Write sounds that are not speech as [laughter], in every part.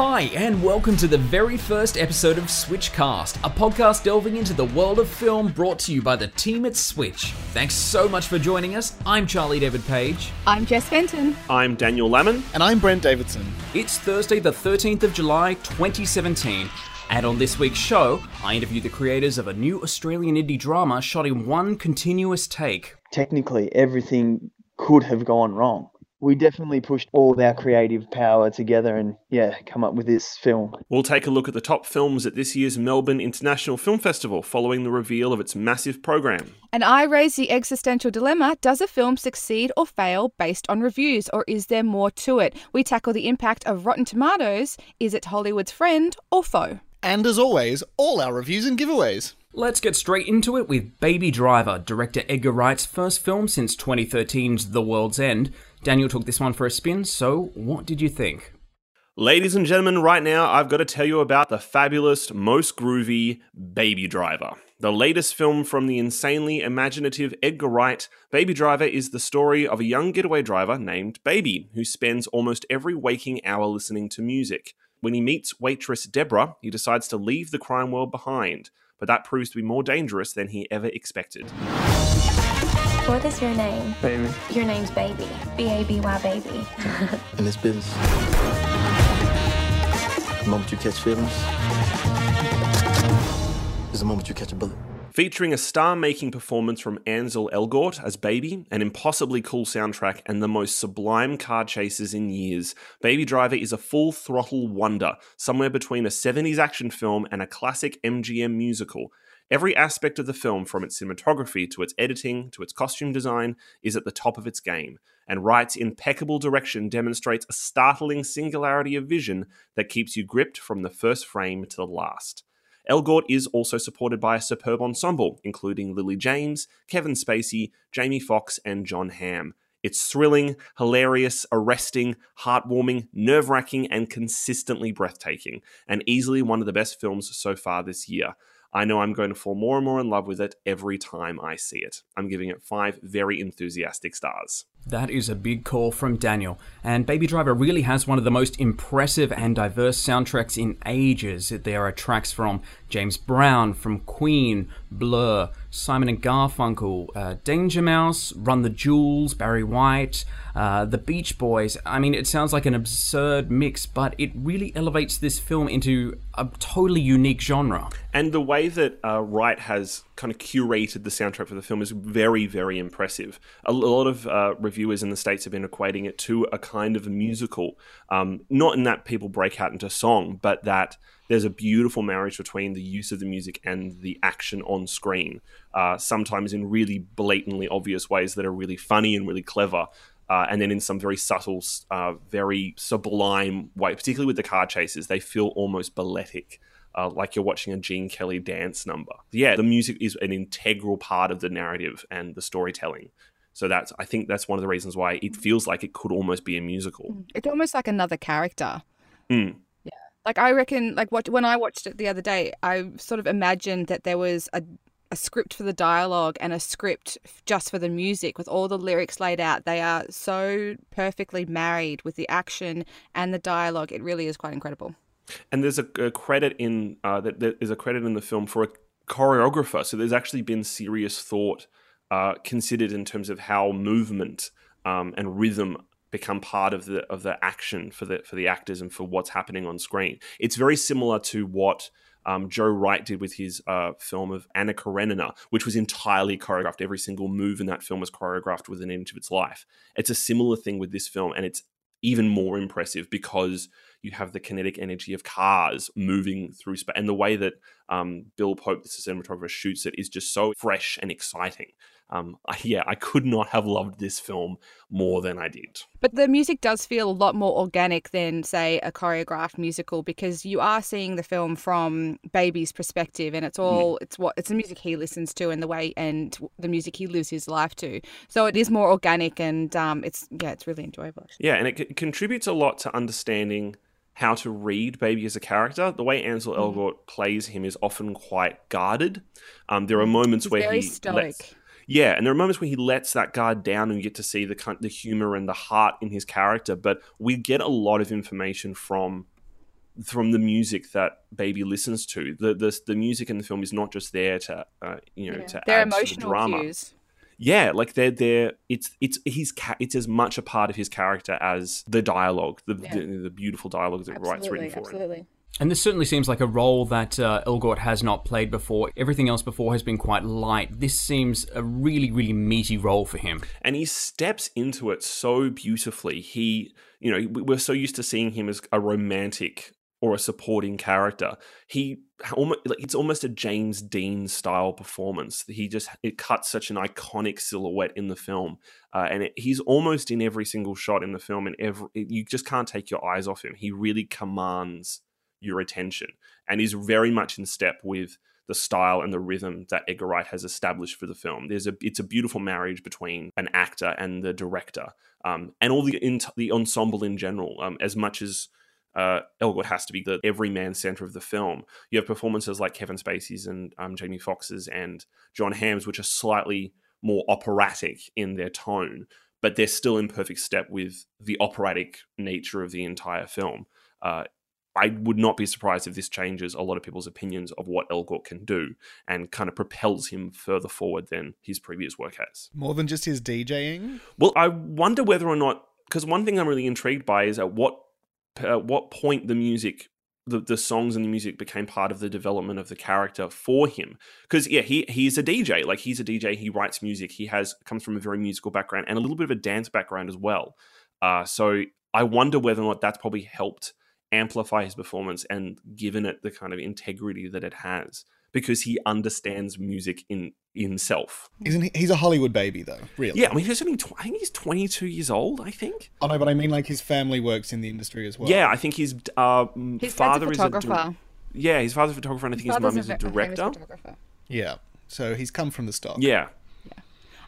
Hi, and welcome to the very first episode of Switchcast, a podcast delving into the world of film brought to you by the team at Switch. Thanks so much for joining us. I'm Charlie David Page. I'm Jess Fenton. I'm Daniel Lamon. And I'm Brent Davidson. It's Thursday, the 13th of July, 2017. And on this week's show, I interview the creators of a new Australian indie drama shot in one continuous take. Technically, everything could have gone wrong we definitely pushed all of our creative power together and yeah come up with this film. We'll take a look at the top films at this year's melbourne international film festival following the reveal of its massive program. And i raise the existential dilemma does a film succeed or fail based on reviews or is there more to it? We tackle the impact of rotten tomatoes. Is it hollywood's friend or foe? And as always all our reviews and giveaways. Let's get straight into it with Baby Driver, director Edgar Wright's first film since 2013's The World's End. Daniel took this one for a spin, so what did you think? Ladies and gentlemen, right now I've got to tell you about the fabulous, most groovy Baby Driver. The latest film from the insanely imaginative Edgar Wright, Baby Driver is the story of a young getaway driver named Baby, who spends almost every waking hour listening to music. When he meets waitress Deborah, he decides to leave the crime world behind but that proves to be more dangerous than he ever expected. What is your name? Baby. Your name's Baby. B A B Y Baby. [laughs] In this business, the moment you catch feelings is the moment you catch a bullet featuring a star making performance from Ansel Elgort as Baby, an impossibly cool soundtrack, and the most sublime car chases in years. Baby Driver is a full throttle wonder, somewhere between a 70s action film and a classic MGM musical. Every aspect of the film, from its cinematography to its editing to its costume design, is at the top of its game, and Wright's impeccable direction demonstrates a startling singularity of vision that keeps you gripped from the first frame to the last. Elgort is also supported by a superb ensemble, including Lily James, Kevin Spacey, Jamie Foxx, and Jon Hamm. It's thrilling, hilarious, arresting, heartwarming, nerve wracking, and consistently breathtaking, and easily one of the best films so far this year. I know I'm going to fall more and more in love with it every time I see it. I'm giving it five very enthusiastic stars. That is a big call from Daniel. And Baby Driver really has one of the most impressive and diverse soundtracks in ages. There are tracks from James Brown, from Queen, Blur, Simon and Garfunkel, uh, Danger Mouse, Run the Jewels, Barry White, uh, The Beach Boys. I mean, it sounds like an absurd mix, but it really elevates this film into a totally unique genre. And the way that uh, Wright has kind of curated the soundtrack for the film is very, very impressive. A lot of uh, reviewers in the States have been equating it to a kind of a musical, um, not in that people break out into song, but that there's a beautiful marriage between the use of the music and the action on screen, uh, sometimes in really blatantly obvious ways that are really funny and really clever. Uh, and then in some very subtle, uh, very sublime way, particularly with the car chases, they feel almost balletic. Uh, like you're watching a Gene Kelly dance number. Yeah, the music is an integral part of the narrative and the storytelling. So that's I think that's one of the reasons why it feels like it could almost be a musical. It's almost like another character. Mm. Like I reckon, like what when I watched it the other day, I sort of imagined that there was a a script for the dialogue and a script just for the music with all the lyrics laid out. They are so perfectly married with the action and the dialogue. It really is quite incredible. And there's a, a credit in uh, that there is a credit in the film for a choreographer. So there's actually been serious thought uh, considered in terms of how movement um, and rhythm become part of the of the action for the for the actors and for what's happening on screen. It's very similar to what um, Joe Wright did with his uh, film of Anna Karenina, which was entirely choreographed. Every single move in that film was choreographed within an inch of its life. It's a similar thing with this film, and it's even more impressive because you have the kinetic energy of cars moving through space, and the way that um, Bill Pope, the cinematographer, shoots it is just so fresh and exciting um, I, [laughs] yeah, I could not have loved this film more than I did. But the music does feel a lot more organic than, say, a choreographed musical because you are seeing the film from Baby's perspective, and it's all mm. it's what it's the music he listens to and the way and the music he lives his life to. So it is more organic, and um, it's yeah, it's really enjoyable. Yeah, and it c- contributes a lot to understanding how to read Baby as a character. The way Ansel mm. Elgort plays him is often quite guarded. Um, there are mm. moments He's where he stoic. lets yeah, and there are moments where he lets that guard down, and you get to see the the humor and the heart in his character. But we get a lot of information from from the music that Baby listens to. The the, the music in the film is not just there to uh, you know to They're add to the emotional drama. cues. Yeah, like they're they're it's it's he's ca- it's as much a part of his character as the dialogue, the Yeah. the, the beautiful dialogue that writes written Absolutely, for him. absolutely. And this certainly seems like a role that uh, Elgort has not played before. Everything else before has been quite light. This seems a really, really meaty role for him. and he steps into it so beautifully. He, you know, we- we're so used to seeing him as a romantic or a supporting character. He almost like it's almost a James Dean style performance. He just it cuts such an iconic silhouette in the film, uh, and it, he's almost in every single shot in the film. And every you just can't take your eyes off him. He really commands your attention, and is very much in step with the style and the rhythm that Edgar Wright has established for the film. There's a it's a beautiful marriage between an actor and the director, um, and all the in, the ensemble in general. Um, as much as uh, Elgort has to be the everyman center of the film, you have performances like Kevin Spacey's and um, Jamie Foxx's and Jon Hamm's, which are slightly more operatic in their tone, but they're still in perfect step with the operatic nature of the entire film. Uh, I would not be surprised if this changes a lot of people's opinions of what Elgort can do and kind of propels him further forward than his previous work has. More than just his DJing? Well, I wonder whether or not because one thing I'm really intrigued by is at what at what point the music the, the songs and the music became part of the development of the character for him. Because yeah he he's a dj like he's a dj he writes music. He has comes from a very musical background and a little bit of a dance background as well. Uh, so i wonder whether or not that's probably helped amplify his performance and given it the kind of integrity that it has because he understands music in himself Isn't he? He's a Hollywood baby, though, really. yeah i mean he's only tw- i think he's 22 years old i think Oh, no, but I mean, like, his family works in the industry as well. yeah i think his uh, His father dad's is a a dir- photographer. yeah his father's a photographer and i think his Father's mum is a ve- famous director. Yeah. So he's come from the stock. yeah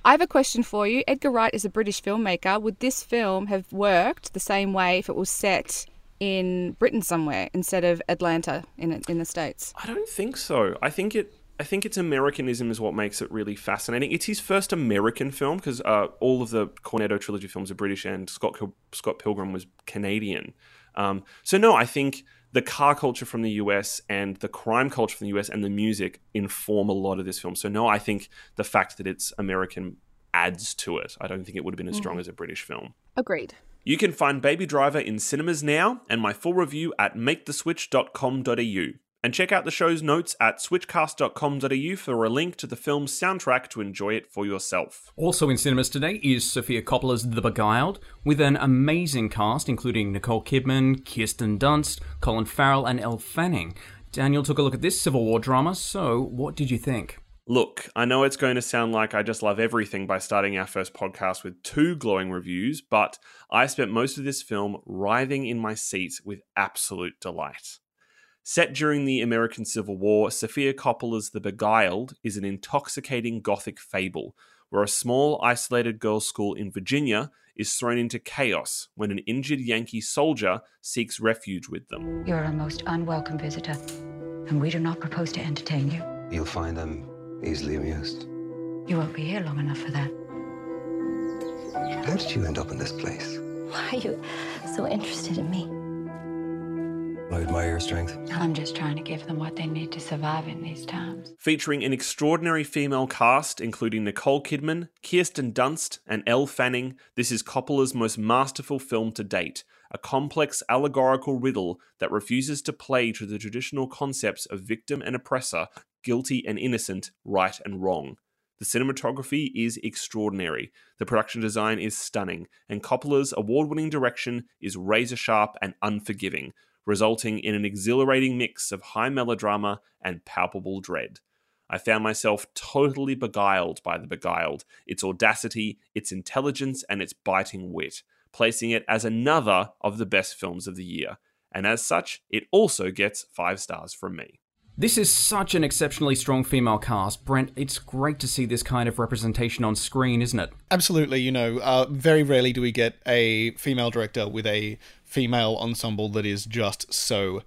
I have a question for you. Edgar Wright is a British filmmaker. Would this film have worked the same way if it was set in Britain somewhere instead of Atlanta in in the states? I don't think so. I think it. I think its Americanism is what makes it really fascinating. It's his first American film because uh, all of the Cornetto trilogy films are British and Scott Scott Pilgrim was Canadian. Um, so no, I think the car culture from the US and the crime culture from the US and the music inform a lot of this film. So no, I think the fact that it's American adds to it. I don't think it would have been as strong as a British film. Agreed. You can find Baby Driver in cinemas now and my full review at maketheswitch.com.au. And check out the show's notes at switchcast.com.au for a link to the film's soundtrack to enjoy it for yourself. Also in cinemas today is Sofia Coppola's The Beguiled, with an amazing cast including Nicole Kidman, Kirsten Dunst, Colin Farrell, and Elle Fanning. Daniel took a look at this Civil War drama, so what did you think? Look, I know it's going to sound like I just love everything by starting our first podcast with two glowing reviews, but I spent most of this film writhing in my seat with absolute delight. Set during the American Civil War, Sofia Coppola's The Beguiled is an intoxicating gothic fable where a small, isolated girls' school in Virginia is thrown into chaos when an injured Yankee soldier seeks refuge with them. You're a most unwelcome visitor, and we do not propose to entertain you. You'll find I'm easily amused. You won't be here long enough for that. How did you end up in this place? Why are you so interested in me? I admire your strength. I'm just trying to give them what they need to survive in these times. Featuring an extraordinary female cast, including Nicole Kidman, Kirsten Dunst, and Elle Fanning, this is Coppola's most masterful film to date. A complex allegorical riddle that refuses to play to the traditional concepts of victim and oppressor, guilty and innocent, right and wrong. The cinematography is extraordinary, the production design is stunning, and Coppola's award winning direction is razor sharp and unforgiving, resulting in an exhilarating mix of high melodrama and palpable dread. I found myself totally beguiled by The Beguiled, its audacity, its intelligence, and its biting wit, placing it as another of the best films of the year. And as such, it also gets five stars from me. This is such an exceptionally strong female cast. Brent, it's great to see this kind of representation on screen, isn't it? Absolutely. You know, uh, very rarely do we get a female director with a female ensemble that is just so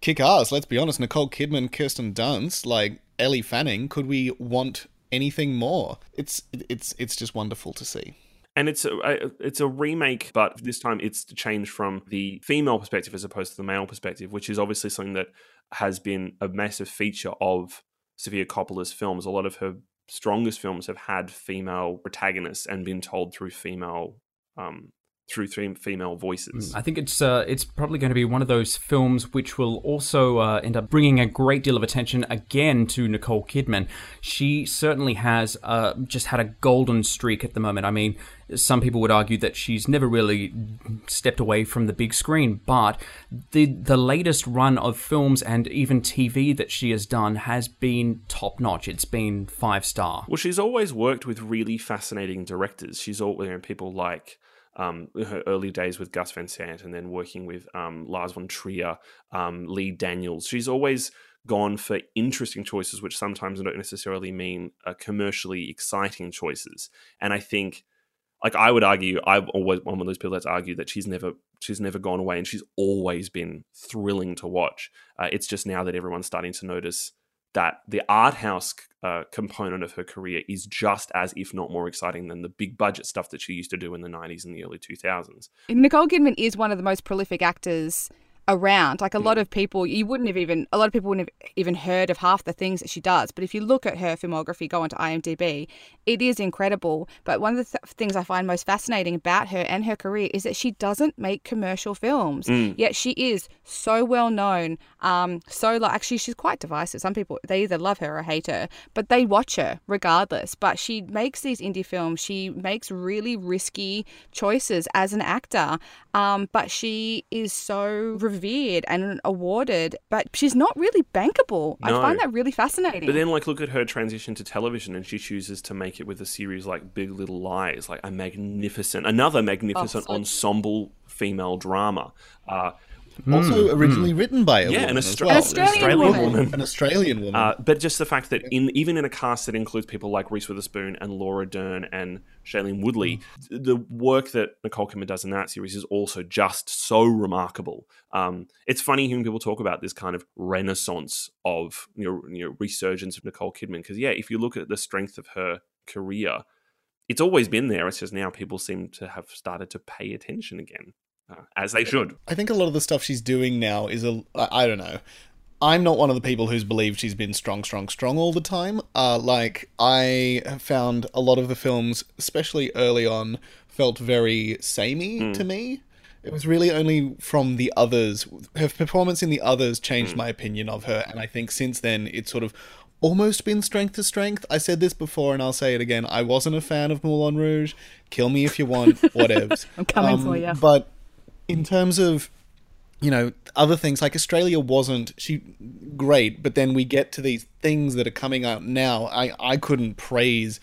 kick ass. Let's be honest. Nicole Kidman, Kirsten Dunst, like Ellie Fanning. Could we want anything more? It's it's it's just wonderful to see. And it's a, it's a remake, but this time it's changed from the female perspective as opposed to the male perspective, which is obviously something that has been a massive feature of Sofia Coppola's films. A lot of her strongest films have had female protagonists and been told through female um, through female voices. I think it's uh, it's probably going to be one of those films which will also uh, end up bringing a great deal of attention again to Nicole Kidman. She certainly has uh, just had a golden streak at the moment. I mean, some people would argue that she's never really stepped away from the big screen, but the the latest run of films and even TV that she has done has been top notch. It's been five star. Well, she's always worked with really fascinating directors. She's all you know, people like um, her early days with Gus Van Sant and then working with um, Lars von Trier, um, Lee Daniels. She's always gone for interesting choices, which sometimes don't necessarily mean uh, commercially exciting choices. And I think, like I would argue, I'm always one of those people that's argued that she's never she's never gone away, and she's always been thrilling to watch. Uh, it's just now that everyone's starting to notice that the art house uh, component of her career is just as, if not more exciting than the big budget stuff that she used to do in the 90s and the early 2000s. Nicole Kidman is one of the most prolific actors around. Like a lot of people, you wouldn't have even a lot of people wouldn't have even heard of half the things that she does. But if you look at her filmography, go onto IMDb, it is incredible. But one of the th- things I find most fascinating about her and her career is that she doesn't make commercial films. Mm. Yet she is so well known. Um, so like actually, she's quite divisive. Some people they either love her or hate her, but they watch her regardless. But she makes these indie films. She makes really risky choices as an actor. Um, but she is so revered and awarded, but she's not really bankable. I find that really fascinating. But then, like, look at her transition to television, and she chooses to make it with a series like Big Little Lies, like a magnificent, another magnificent so- ensemble female drama. Uh, Also originally written by a yeah, woman an, as Austra- well. An Australian woman. An Australian woman. Uh, but just the fact that in even in a cast that includes people like Reese Witherspoon and Laura Dern and Shailene Woodley, the work that Nicole Kidman does in that series is also just so remarkable. Um, it's funny hearing people talk about this kind of renaissance of you know, you know resurgence of Nicole Kidman because yeah, if you look at the strength of her career, it's always been there. It's just now people seem to have started to pay attention again, as they should. I think a lot of the stuff she's doing now is a I don't know. I'm not one of the people who's believed she's been strong, strong, strong all the time. Uh, like I found a lot of the films, especially early on, felt very samey hmm. to me. It was really only from the others. Her performance in the others changed hmm. my opinion of her, and I think since then it's sort of almost been strength to strength. I said this before, and I'll say it again. I wasn't a fan of Moulin Rouge. Kill me if you want, [laughs] whatevs. I'm coming for um, you. But in terms of you know other things like australia wasn't she great but then we get to these things that are coming out now i i couldn't praise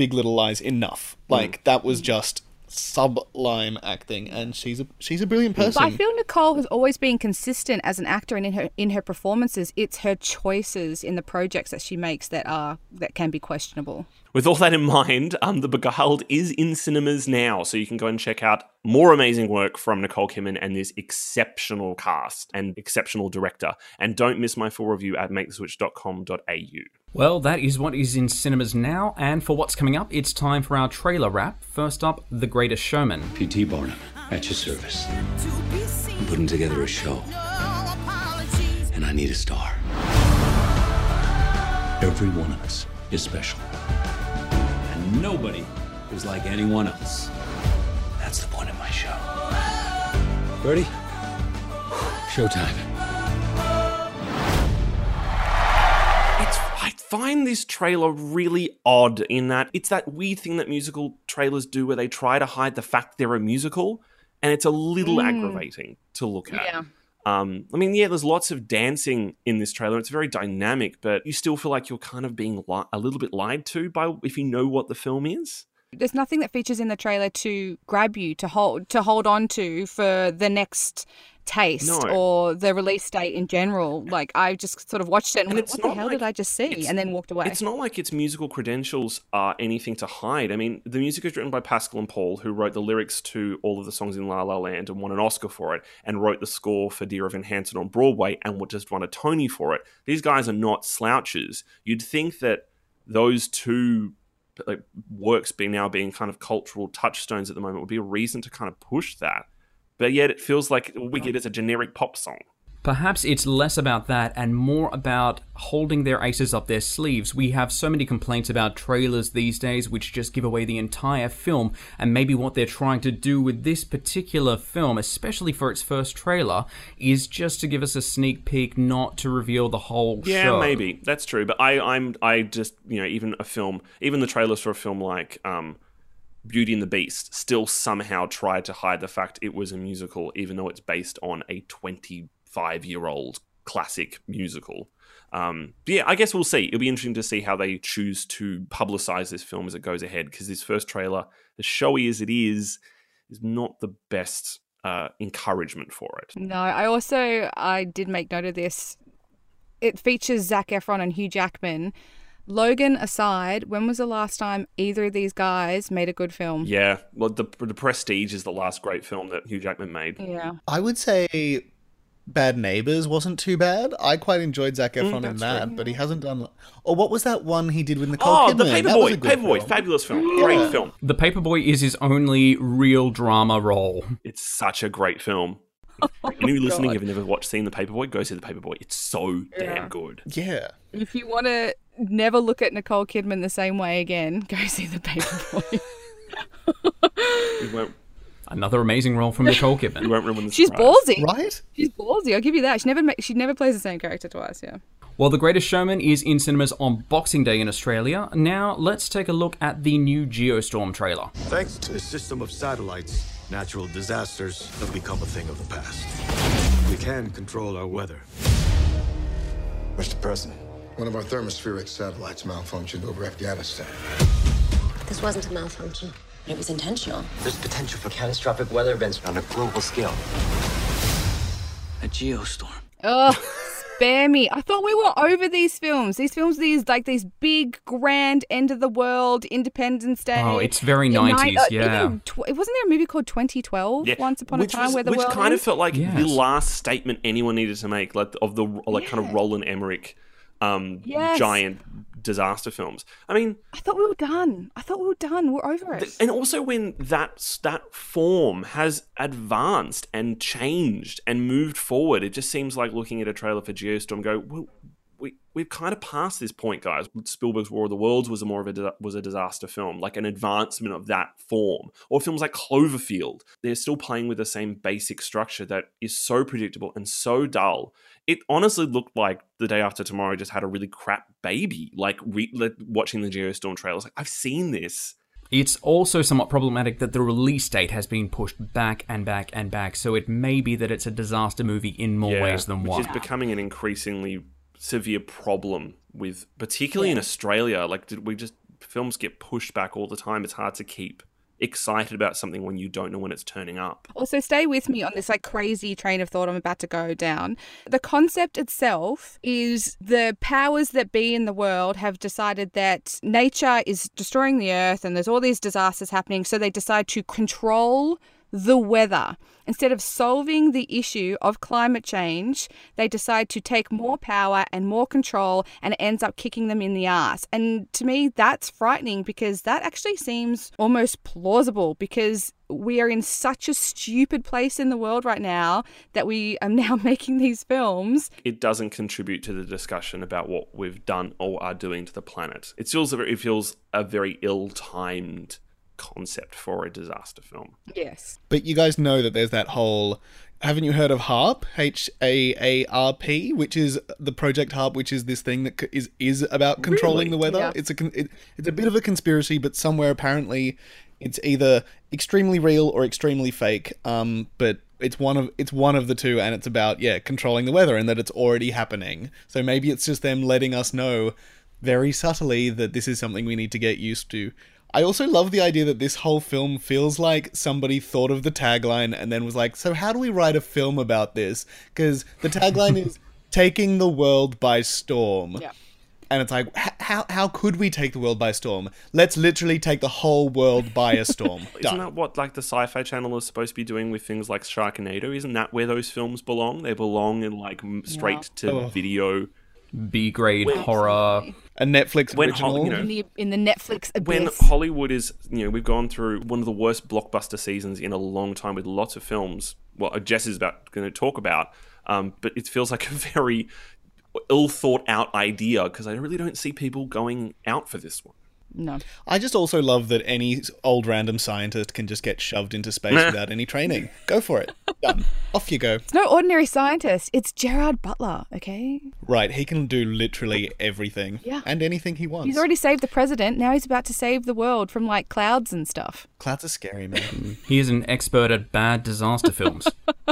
big little lies enough. Mm. Like that was just sublime acting and she's a she's a brilliant person But I feel Nicole has always been consistent as an actor and in her in her performances. It's her choices in the projects that she makes that are that can be questionable. With all that in mind, um, The Beguiled is in cinemas now, so you can go and check out more amazing work from Nicole Kidman and this exceptional cast and exceptional director. And don't miss my full review at maketheswitch.com.au. Well, that is what is in cinemas now, and for what's coming up, it's time for our trailer wrap. First up, The Greatest Showman. P.T. Barnum, at your service. I'm putting together a show, and I need a star. Every one of us is special, and nobody is like anyone else. That's the point of my show. Ready? Showtime. Find this trailer really odd in that it's that weird thing that musical trailers do where they try to hide the fact they're a musical, and it's a little aggravating to look at. Yeah. Um, I mean, yeah, there's lots of dancing in this trailer. It's very dynamic, but you still feel like you're kind of being li- a little bit lied to by if you know what the film is. There's nothing that features in the trailer to grab you to hold to hold on to for the next taste No. or the release date in general. Like I just sort of watched it and, And went, what the hell like- did I just see? And then walked away. It's not like its musical credentials are anything to hide. I mean, the music is written by Pasek and Paul, who wrote the lyrics to all of the songs in La La Land and won an Oscar for it, and wrote the score for Dear Evan Hansen on Broadway and just won a Tony for it. These guys are not slouches. You'd think that those two like works being now being kind of cultural touchstones at the moment would be a reason to kind of push that. But yet it feels like we get is a generic pop song. Perhaps it's less about that and more about holding their aces up their sleeves. We have so many complaints about trailers these days which just give away the entire film, and maybe what they're trying to do with this particular film, especially for its first trailer, is just to give us a sneak peek, not to reveal the whole Yeah, show. maybe that's true. But I, I'm, I just, you know, even a film, even the trailers for a film like um, Beauty and the Beast, still somehow tried to hide the fact it was a musical, even though it's based on a 25-year-old classic musical. Um, but yeah, I guess we'll see. It'll be interesting to see how they choose to publicize this film as it goes ahead, because this first trailer, as showy as it is, is not the best uh, encouragement for it. No, I also I did make note of this. It features Zac Efron and Hugh Jackman. Logan aside, when was the last time either of these guys made a good film? Yeah, well, the the Prestige is the last great film that Hugh Jackman made. Yeah. I would say Bad Neighbors wasn't too bad. I quite enjoyed Zac mm, Efron in that, true. but he hasn't done. Or what was that one he did with Nicole Oh, Kidman? the That was a Paperboy, good Paperboy, film. fabulous film, great film. The Paperboy is his only real drama role. It's such a great film. [laughs] Oh any listening have never watched seen the Paperboy? Go see the Paperboy. It's so damn good. Yeah. If you want to never look at Nicole Kidman the same way again, [laughs] go see The Paperboy. [laughs] You won't, Another amazing role from Nicole [laughs] you Kidman. won't ruin the She's surprise. ballsy. Right? She's ballsy. I'll give you that. She never ma- she never plays the same character twice. Yeah. Well, The Greatest Showman is in cinemas on Boxing Day in Australia. Now, let's take a look at the new Geostorm trailer. Thanks to a system of satellites, natural disasters have become a thing of the past. We can control our weather. Mr. President, one of our thermospheric satellites malfunctioned over Afghanistan. This wasn't a malfunction. It was intentional. There's potential for catastrophic weather events on a global scale. A geostorm. Oh, spare me. I thought we were over these films. These films, these like these big, grand, end of the world, Independence Day. Oh, it's very 90s, nine- uh, yeah. even tw- wasn't there a movie called 2012? Yeah, Once upon which a time, was- where the which world kind of felt like the last statement anyone needed to make, like of the like kind of Roland Emmerich, um, Yes. giant disaster films. I mean, I thought we were done. I thought we were done. We're over it. and also when that that form has advanced and changed and moved forward, it just seems like looking at a trailer for Geostorm, go, well, we we've kind of passed this point, guys. Spielberg's War of the Worlds was a more of a was a disaster film, like an advancement of that form, or films like Cloverfield. They're still playing with the same basic structure that is so predictable and so dull. It honestly looked like the day after tomorrow just had a really crap baby. Like re- like watching the Geostorm trailers, like I've seen this. It's also somewhat problematic that the release date has been pushed back and back and back, so it may be that it's a disaster movie in more ways than which one. is becoming an increasingly severe problem with, particularly in Australia. Like, did we just films get pushed back all the time? It's hard to keep excited about something when you don't know when it's turning up. Also, stay with me on this like crazy train of thought I'm about to go down. The concept itself is the powers that be in the world have decided that nature is destroying the earth and there's all these disasters happening, so they decide to control the weather. Instead of solving the issue of climate change, they decide to take more power and more control, and it ends up kicking them in the ass. And to me, that's frightening because that actually seems almost plausible because we are in such a stupid place in the world right now that we are now [laughs] making these films. It doesn't contribute to the discussion about what we've done or are doing to the planet. It feels it feels a very ill-timed concept for a disaster film. Yes. But you guys know that there's that whole. Haven't you heard of HAARP? H A A R P, which is the Project HAARP, which is this thing that is is is about controlling Really? the weather. Yeah. It's a it, it's a bit of a conspiracy, but somewhere apparently it's either extremely real or extremely fake. Um, but it's one of it's one of the two, and it's about yeah controlling the weather, and that it's already happening. So maybe it's just them letting us know very subtly that this is something we need to get used to. I also love the idea that this whole film feels like somebody thought of the tagline and then was like, so how do we write a film about this? Because the tagline is [laughs] taking the world by storm. Yeah. And it's like, how, how could we take the world by storm? Let's literally take the whole world by a storm. [laughs] Isn't Done. that what like the Sci-Fi Channel is supposed to be doing with things like Sharknado? Isn't that where those films belong? They belong in like m- straight to Oh. video B grade horror. A Netflix When original. Hol- you know, In the, in the Netflix when. Hollywood is, you know, we've gone through one of the worst blockbuster seasons in a long time with lots of films. Well, Jess is about going to talk about, um, but it feels like a [laughs] very ill thought out idea because I really don't see people going out for this one. No. I just also love that any old random scientist can just get shoved into space without any training. Go for it. Done. [laughs] Off you go. It's no ordinary scientist. It's Gerard Butler, okay? Right, he can do literally everything Yeah. and anything he wants. He's already saved the president. Now he's about to save the world from like clouds and stuff. Clouds are scary, man. [laughs] He is an expert at bad disaster films. [laughs]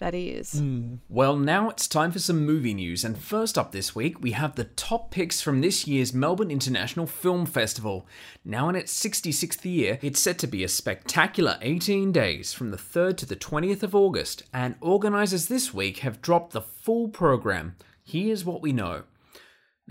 That he is. Hmm. Well, now it's time for some movie news, and first up this week, we have the top picks from this year's Melbourne International Film Festival. Now in its 66th year, it's set to be a spectacular 18 days from the 3rd to the 20th of August, and organisers this week have dropped the full program. Here's what we know.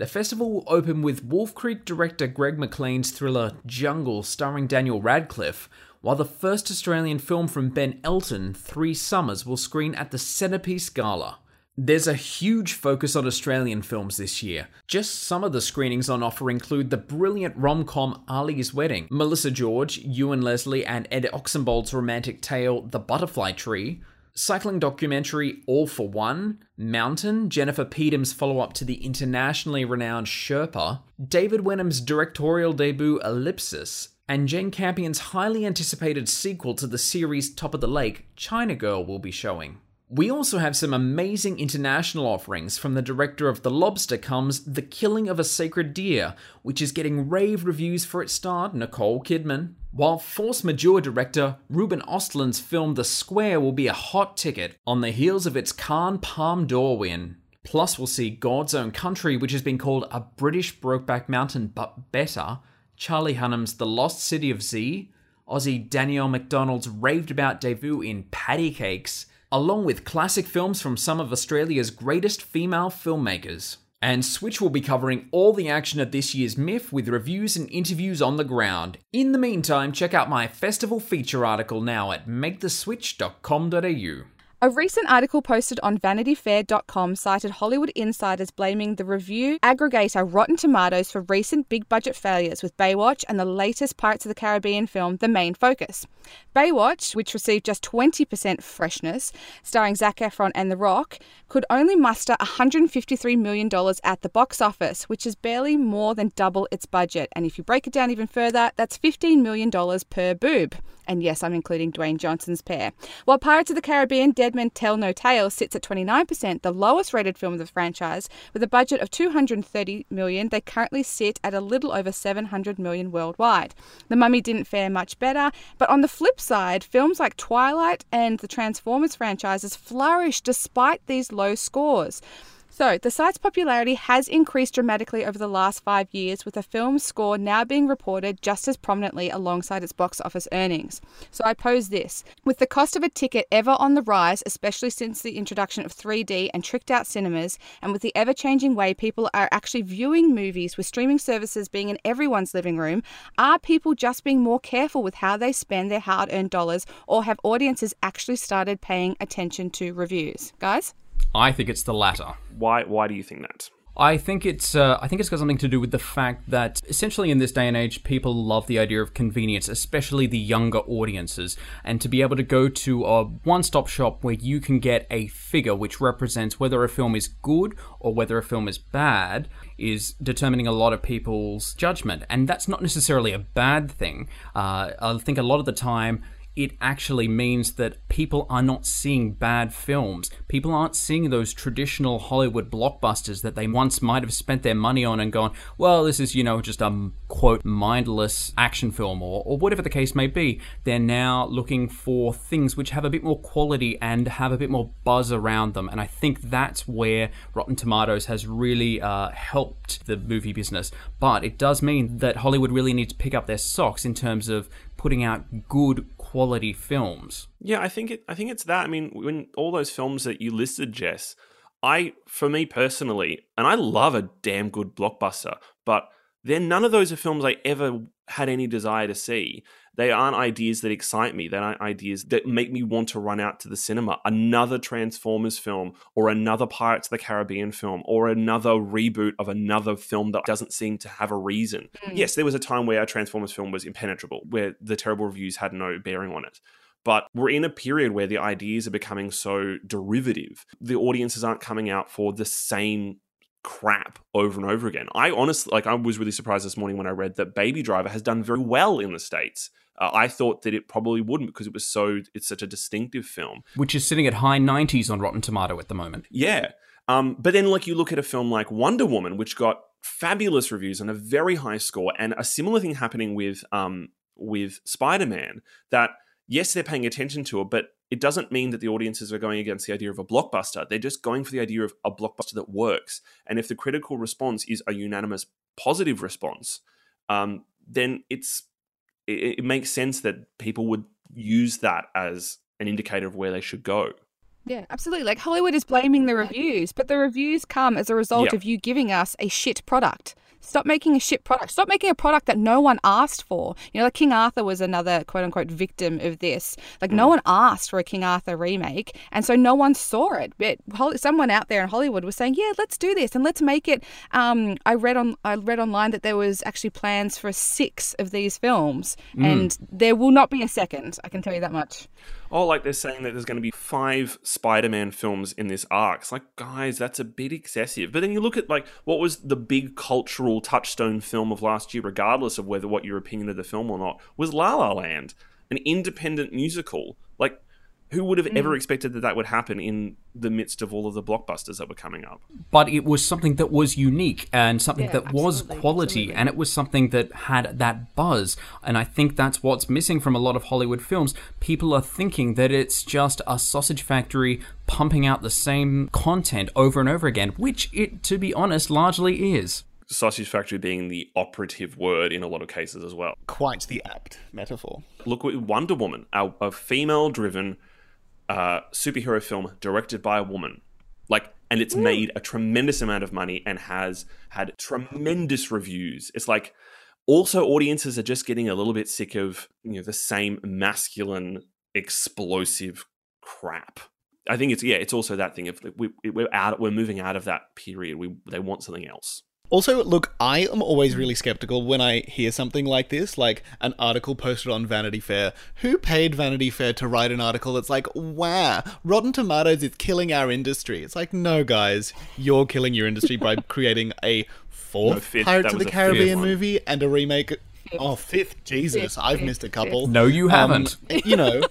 The festival will open with Wolf Creek director Greg McLean's thriller Jungle starring Daniel Radcliffe, while the first Australian film from Ben Elton, Three Summers, will screen at the Centerpiece Gala. There's a huge focus on Australian films this year. Just some of the screenings on offer include the brilliant rom com Ali's Wedding, Melissa George, Ewen Leslie, and Ed Oxenbould's romantic tale The Butterfly Tree, cycling documentary All for One, Mountain, Jennifer Peedom's follow up to the internationally renowned Sherpa, David Wenham's directorial debut Ellipsis, and Jane Campion's highly anticipated sequel to the series Top of the Lake, China Girl, will be showing. We also have some amazing international offerings from the director of The Lobster comes The Killing of a Sacred Deer, which is getting rave reviews for its star, Nicole Kidman. While Force Majeure director Ruben Östlund's film The Square will be a hot ticket on the heels of its Cannes Palme d'Or win. Plus, we'll see God's Own Country, which has been called a British Brokeback Mountain but better, Charlie Hunnam's The Lost City of Z, Aussie Danielle Macdonald's raved about debut in Patti Cake$, along with classic films from some of Australia's greatest female filmmakers. And Switch will be covering all the action at this year's MIFF with reviews and interviews on the ground. In the meantime, check out my festival feature article now at maketheswitch.com.au. A recent article posted on VanityFair.com cited Hollywood insiders blaming the review aggregator Rotten Tomatoes for recent big budget failures with Baywatch and the latest Pirates of the Caribbean film The Main Focus. Baywatch, which received just 20% freshness, starring Zac Efron and The Rock, could only muster $153 million at the box office, which is barely more than double its budget. And if you break it down even further, that's $15 million per boob. And yes, I'm including Dwayne Johnson's pair. While Pirates of the Caribbean Dead Men Tell No Tales sits at 29%, the lowest rated film of the franchise, with a budget of 230 million, they currently sit at a little over 700 million worldwide. The Mummy didn't fare much better, but on the flip side, films like Twilight and the Transformers franchises flourished despite these low scores. So, the site's popularity has increased dramatically over the last five years, with the film's score now being reported just as prominently alongside its box office earnings. So, I pose this with the cost of a ticket ever on the rise, especially since the introduction of 3D and tricked out cinemas, and with the ever changing way people are actually viewing movies, with streaming services being in everyone's living room, are people just being more careful with how they spend their hard earned dollars, or have audiences actually started paying attention to reviews? Guys? I think it's the latter. Why? Why do you think that? I think it's uh, I think it's got something to do with the fact that essentially in this day and age people love the idea of convenience, especially the younger audiences, and to be able to go to a one-stop shop where you can get a figure which represents whether a film is good or whether a film is bad is determining a lot of people's judgment, and that's not necessarily a bad thing. Uh, I think a lot of the time it actually means that people are not seeing bad films. People aren't seeing those traditional Hollywood blockbusters that they once might have spent their money on and gone, well, this is, you know, just a quote, mindless action film or, or whatever the case may be. They're now looking for things which have a bit more quality and have a bit more buzz around them. And I think that's where Rotten Tomatoes has really uh, helped the movie business. But it does mean that Hollywood really needs to pick up their socks in terms of putting out good quality films. Yeah, I think it. I think it's that. I mean, when all those films that you listed, Jess, I, for me personally, and I love a damn good blockbuster, but then none of those are films I ever had any desire to see. They aren't ideas that excite me. They aren't ideas that make me want to run out to the cinema. Another Transformers film, or another Pirates of the Caribbean film, or another reboot of another film that doesn't seem to have a reason. Mm. Yes, there was a time where a Transformers film was impenetrable, where the terrible reviews had no bearing on it. But we're in a period where the ideas are becoming so derivative. The audiences aren't coming out for the same crap over and over again. I honestly, like, I was really surprised this morning when I read that Baby Driver has done very well in the States. Uh, I thought that it probably wouldn't because it was so, it's such a distinctive film. Which is sitting at high 90s on Rotten Tomato at the moment. Yeah. Um, but then, like, you look at a film like Wonder Woman, which got fabulous reviews and a very high score, and a similar thing happening with um, with Spider Man. That yes, they're paying attention to it, but it doesn't mean that the audiences are going against the idea of a blockbuster. They're just going for the idea of a blockbuster that works. And if the critical response is a unanimous positive response, um, then it's it, it makes sense that people would use that as an indicator of where they should go. Yeah, absolutely. Like Hollywood is blaming the reviews, but the reviews come as a result Yeah. of you giving us a shit product. Stop making a shit product. Stop making a product that no one asked for. You know, like King Arthur was another quote unquote victim of this. Like, no one asked for a King Arthur remake, and so no one saw it. But someone out there in Hollywood was saying, "Yeah, let's do this and let's make it." Um, I read on I read online that there was actually plans for six of these films, Mm. and there will not be a second. I can tell you that much. Oh, like they're saying that there's going to be five Spider-Man films in this arc. It's like, guys, that's a bit excessive. But then you look at like what was the big cultural touchstone film of last year, regardless of whether what your opinion of the film or not, was La La Land, an independent musical. Like, who would have ever mm. expected that that would happen in the midst of all of the blockbusters that were coming up? But it was something that was unique and something Yeah, that was quality absolutely. and it was something that had that buzz. And I think that's what's missing from a lot of Hollywood films. People are thinking that it's just a sausage factory pumping out the same content over and over again, which it, to be honest, largely is. Sausage Factory being the operative word in a lot of cases as well. Quite the apt metaphor. Look at Wonder Woman, a, a female-driven uh, superhero film directed by a woman. Like, and it's made a tremendous amount of money and has had tremendous reviews. It's like also audiences are just getting a little bit sick of you know the same masculine explosive crap. I think it's yeah, it's also that thing of we, we're out, we're moving out of that period. We they want something else. Also, look, I am always really skeptical when I hear something like this, like an article posted on Vanity Fair. Who paid Vanity Fair to write an article that's like, wow, Rotten Tomatoes is killing our industry? It's like, no, guys, you're killing your industry by [laughs] creating a fourth No, fifth. Pirates of the Caribbean movie and a remake. Oh, fifth. Jesus, Fifth, I've missed a couple. No, you Um, haven't. you know,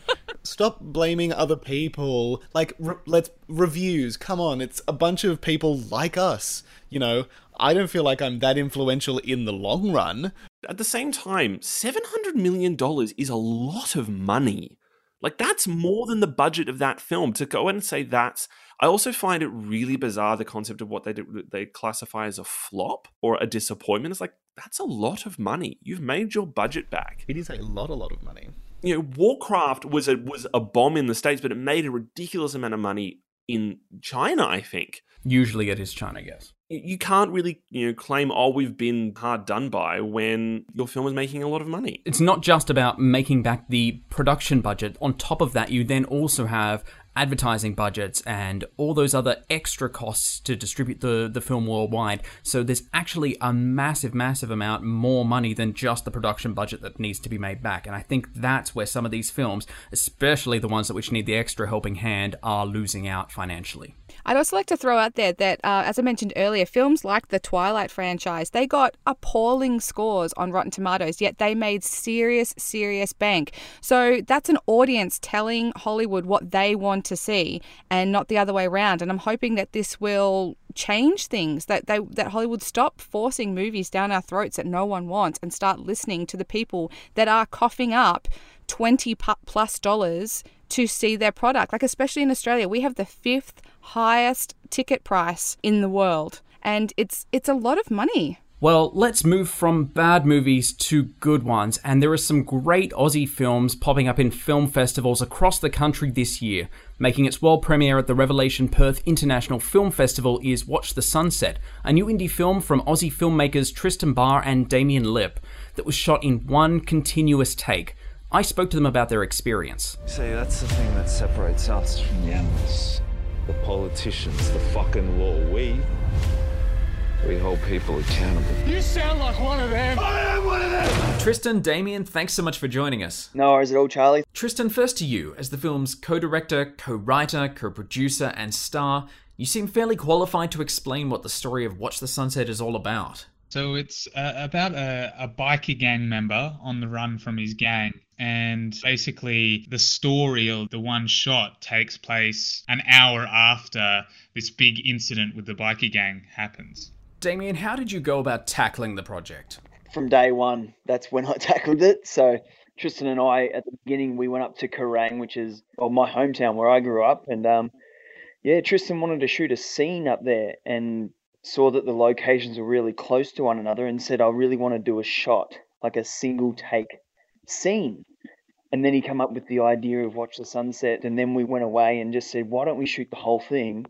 stop blaming other people. Like, re- let's reviews. Come on, it's a bunch of people like us. You know, I don't feel like I'm that influential in the long run. At the same time, seven hundred million dollars is a lot of money. Like that's more than the budget of that film. To go and say that's, I also find it really bizarre the concept of what they do, they classify as a flop or a disappointment. It's like that's a lot of money. You've made your budget back. It is a lot, a lot of money. You know, Warcraft was a was a bomb in the states, but it made a ridiculous amount of money in China. I think Usually it is China, yes. you can't really you know claim oh we've been hard done by when your film is making a lot of money. It's not just about making back the production budget. On top of that, you then also have advertising budgets and all those other extra costs to distribute the, the film worldwide. So there's actually a massive, massive amount more money than just the production budget that needs to be made back. And I think that's where some of these films, especially the ones that which need the extra helping hand, are losing out financially. I'd also like to throw out there that, uh, as I mentioned earlier, films like the Twilight franchise, they got appalling scores on Rotten Tomatoes, yet they made serious, serious bank. So that's an audience telling Hollywood what they want to see and not the other way around. And I'm hoping that this will change things, that they that Hollywood stop forcing movies down our throats that no one wants and start listening to the people that are coughing up 20 plus dollars to see their product. Like, especially in Australia, we have the fifth highest ticket price in the world. And it's it's a lot of money. Well, let's move from bad movies to good ones, and there are some great Aussie films popping up in film festivals across the country this year. Making its world premiere at the Revelation Perth International Film Festival is Watch the Sunset, a new indie film from Aussie filmmakers Tristan Barr and Damien Lipp that was shot in one continuous take. I spoke to them about their experience. See, that's the thing that separates us from the animals. The politicians, the fucking law. We. We hold people accountable. You sound like one of them. I am one of them. Tristan, Damien, thanks so much for joining us. No worries at all, Charlie. Tristan, first to you. As the film's co director, co writer, co producer, and star, you seem fairly qualified to explain what the story of Watch the Sunset is all about. So it's uh, about a, a biker gang member on the run from his gang. And basically, the story of the one shot takes place an hour after this big incident with the biker gang happens. Damien, how did you go about tackling the project? From day one, that's when I [laughs] tackled it. So Tristan and I, at the beginning, we went up to Kerang, which is well, my hometown where I grew up, and um, yeah, Tristan wanted to shoot a scene up there, and saw that the locations were really close to one another, and said, "I really want to do a shot, like a single take scene." And then he came up with the idea of watch the sunset, and then we went away and just said, "Why don't we shoot the whole thing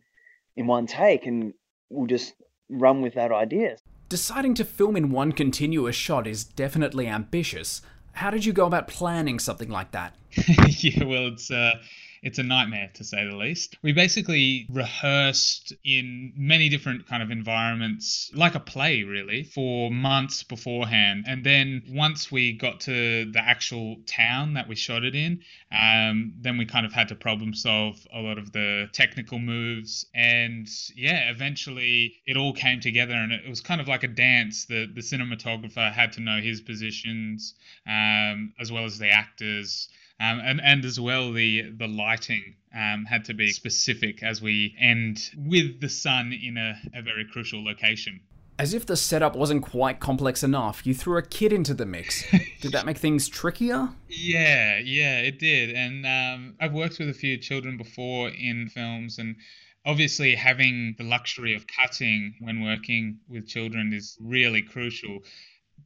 in one take, and we'll just run with that idea. Deciding to film in one continuous shot is definitely ambitious. How did you go about planning something like that? [laughs] yeah, well, it's uh, it's a nightmare to say the least. We basically rehearsed in many different kind of environments, like a play really, for months beforehand. And then once we got to the actual town that we shot it in, um, then we kind of had to problem solve a lot of the technical moves. And yeah, eventually it all came together, and it was kind of like a dance. The the cinematographer had to know his positions um, as well as the actors. Um, and and as well the the lighting um, had to be specific as we end with the sun in a, a very crucial location. As if the setup wasn't quite complex enough, you threw a kid into the mix. [laughs] did that make things trickier? Yeah, yeah, it did. And um, I've worked with a few children before in films, and obviously having the luxury of cutting when working with children is really crucial.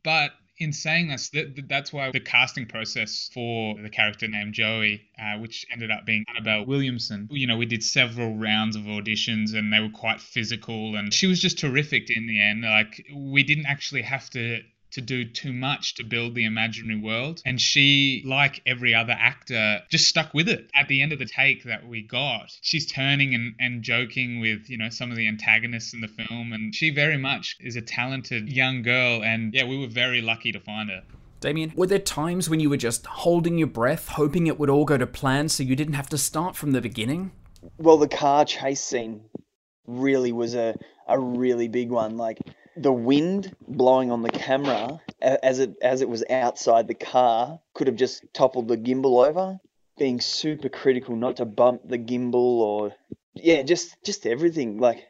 But in saying this, that, that's why the casting process for the character named Joey, uh, which ended up being Annabelle Williamson, you know, we did several rounds of auditions and they were quite physical, and she was just terrific in the end. Like, we didn't actually have to to do too much to build the imaginary world. And she, like every other actor, just stuck with it. At the end of the take that we got, she's turning and, and joking with, you know, some of the antagonists in the film. And she very much is a talented young girl. And yeah, we were very lucky to find her. Damien, were there times when you were just holding your breath, hoping it would all go to plan so you didn't have to start from the beginning? Well, the car chase scene really was a, a really big one. Like, the wind blowing on the camera as it as it was outside the car could have just toppled the gimbal over. Being super critical not to bump the gimbal or yeah just just everything. Like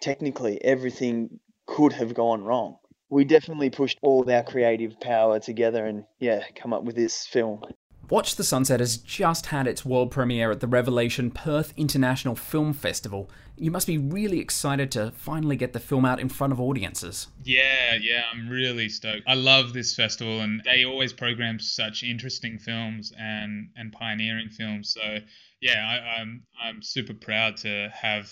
technically everything could have gone wrong. We definitely pushed all our creative power together and yeah come up with this film Watch the Sunset has just had its world premiere at the Revelation Perth International Film Festival. You must be really excited to finally get the film out in front of audiences. Yeah, yeah, I'm really stoked. I love this festival, and they always program such interesting films and and pioneering films. So yeah, I, I'm I'm super proud to have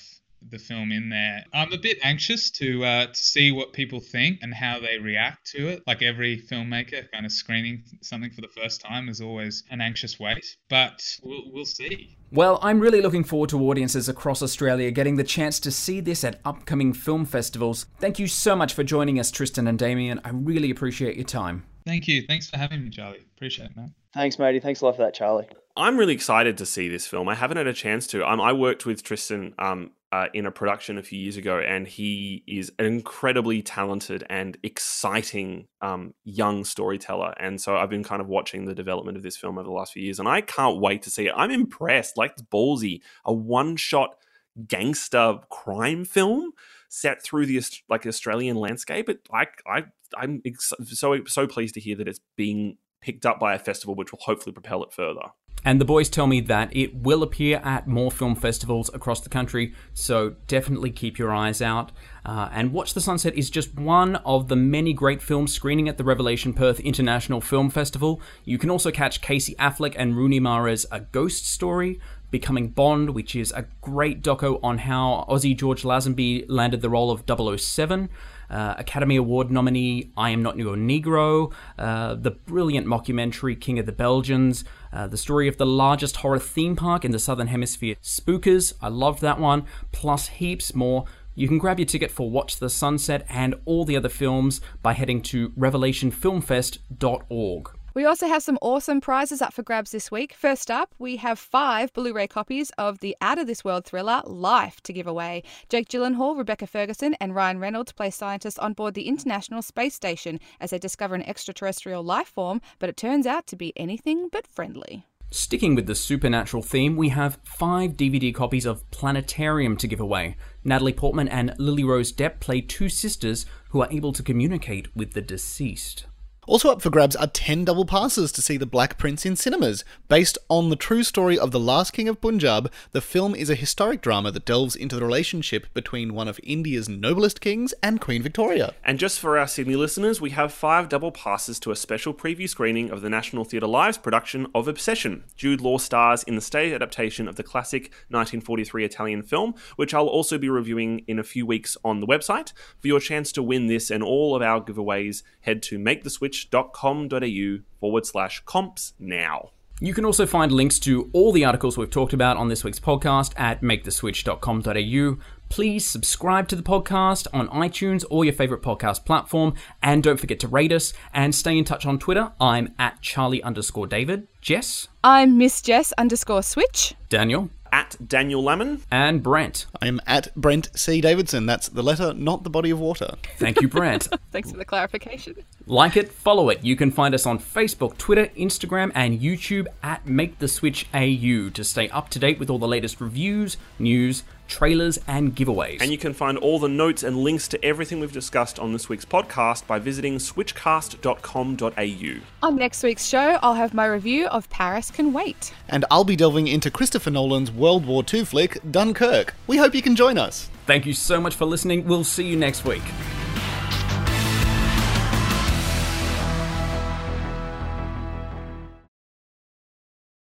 the film in there. I'm a bit anxious to uh, to see what people think and how they react to it. Like every filmmaker, kind of screening something for the first time is always an anxious wait, but we'll, we'll see. Well, I'm really looking forward to audiences across Australia getting the chance to see this at upcoming film festivals. Thank you so much for joining us, Tristan and Damien. I really appreciate your time. Thank you. Thanks for having me, Charlie. Appreciate it, man. Thanks, matey. Thanks a lot for that, Charlie. I'm really excited to see this film. I haven't had a chance to. Um, I worked with Tristan um, uh, in a production a few years ago, and he is an incredibly talented and exciting um, young storyteller. And so I've been kind of watching the development of this film over the last few years, and I can't wait to see it. I'm impressed. Like it's ballsy, a one-shot gangster crime film set through the like Australian landscape. It, I, I, I'm ex- so so pleased to hear that it's being picked up by a festival, which will hopefully propel it further. And the boys tell me that it will appear at more film festivals across the country, so definitely keep your eyes out. Uh, and Watch the Sunset is just one of the many great films screening at the Revelation Perth International Film Festival. You can also catch Casey Affleck and Rooney Mara's A Ghost Story, Becoming Bond, which is a great doco on how Aussie George Lazenby landed the role of 007. Uh, Academy Award nominee I Am Not Your Negro, uh, the brilliant mockumentary King of the Belgians, uh, the story of the largest horror theme park in the Southern Hemisphere, Spookers. I loved that one, plus heaps more. You can grab your ticket for Watch the Sunset and all the other films by heading to revelationfilmfest.org. We also have some awesome prizes up for grabs this week. First up, we have five Blu ray copies of the Out of This World thriller Life to give away. Jake Gyllenhaal, Rebecca Ferguson, and Ryan Reynolds play scientists on board the International Space Station as they discover an extraterrestrial life form, but it turns out to be anything but friendly. Sticking with the supernatural theme, we have five DVD copies of Planetarium to give away. Natalie Portman and Lily Rose Depp play two sisters who are able to communicate with the deceased. Also up for grabs are 10 double passes to see The Black Prince in cinemas. Based on the true story of the last king of Punjab, the film is a historic drama that delves into the relationship between one of India's noblest kings and Queen Victoria. And just for our Sydney listeners, we have five double passes to a special preview screening of the National Theatre Live's production of Obsession. Jude Law stars in the stage adaptation of the classic 1943 Italian film, which I'll also be reviewing in a few weeks on the website. For your chance to win this and all of our giveaways, head to Make the Switch switch.com.au forward slash comps now. You can also find links to all the articles we've talked about on this week's podcast at maketheswitch.com.au. Please subscribe to the podcast on iTunes or your favorite podcast platform, and don't forget to rate us and stay in touch on Twitter. I'm at Charlie underscore David. Jess? I'm Miss Jess underscore Switch. Daniel? At Daniel Lemon. And Brent. I'm at Brent C. Davidson. That's the letter, not the body of water. Thank you, Brent. [laughs] Thanks for the clarification. Like it, follow it. You can find us on Facebook, Twitter, Instagram, and YouTube at Make the Switch AU to stay up to date with all the latest reviews, news, trailers, and giveaways. And you can find all the notes and links to everything we've discussed on this week's podcast by visiting switchcast.com.au. On next week's show, I'll have my review of Paris Can Wait. And I'll be delving into Christopher Nolan's World War II flick, Dunkirk. We hope you can join us. Thank you so much for listening. We'll see you next week.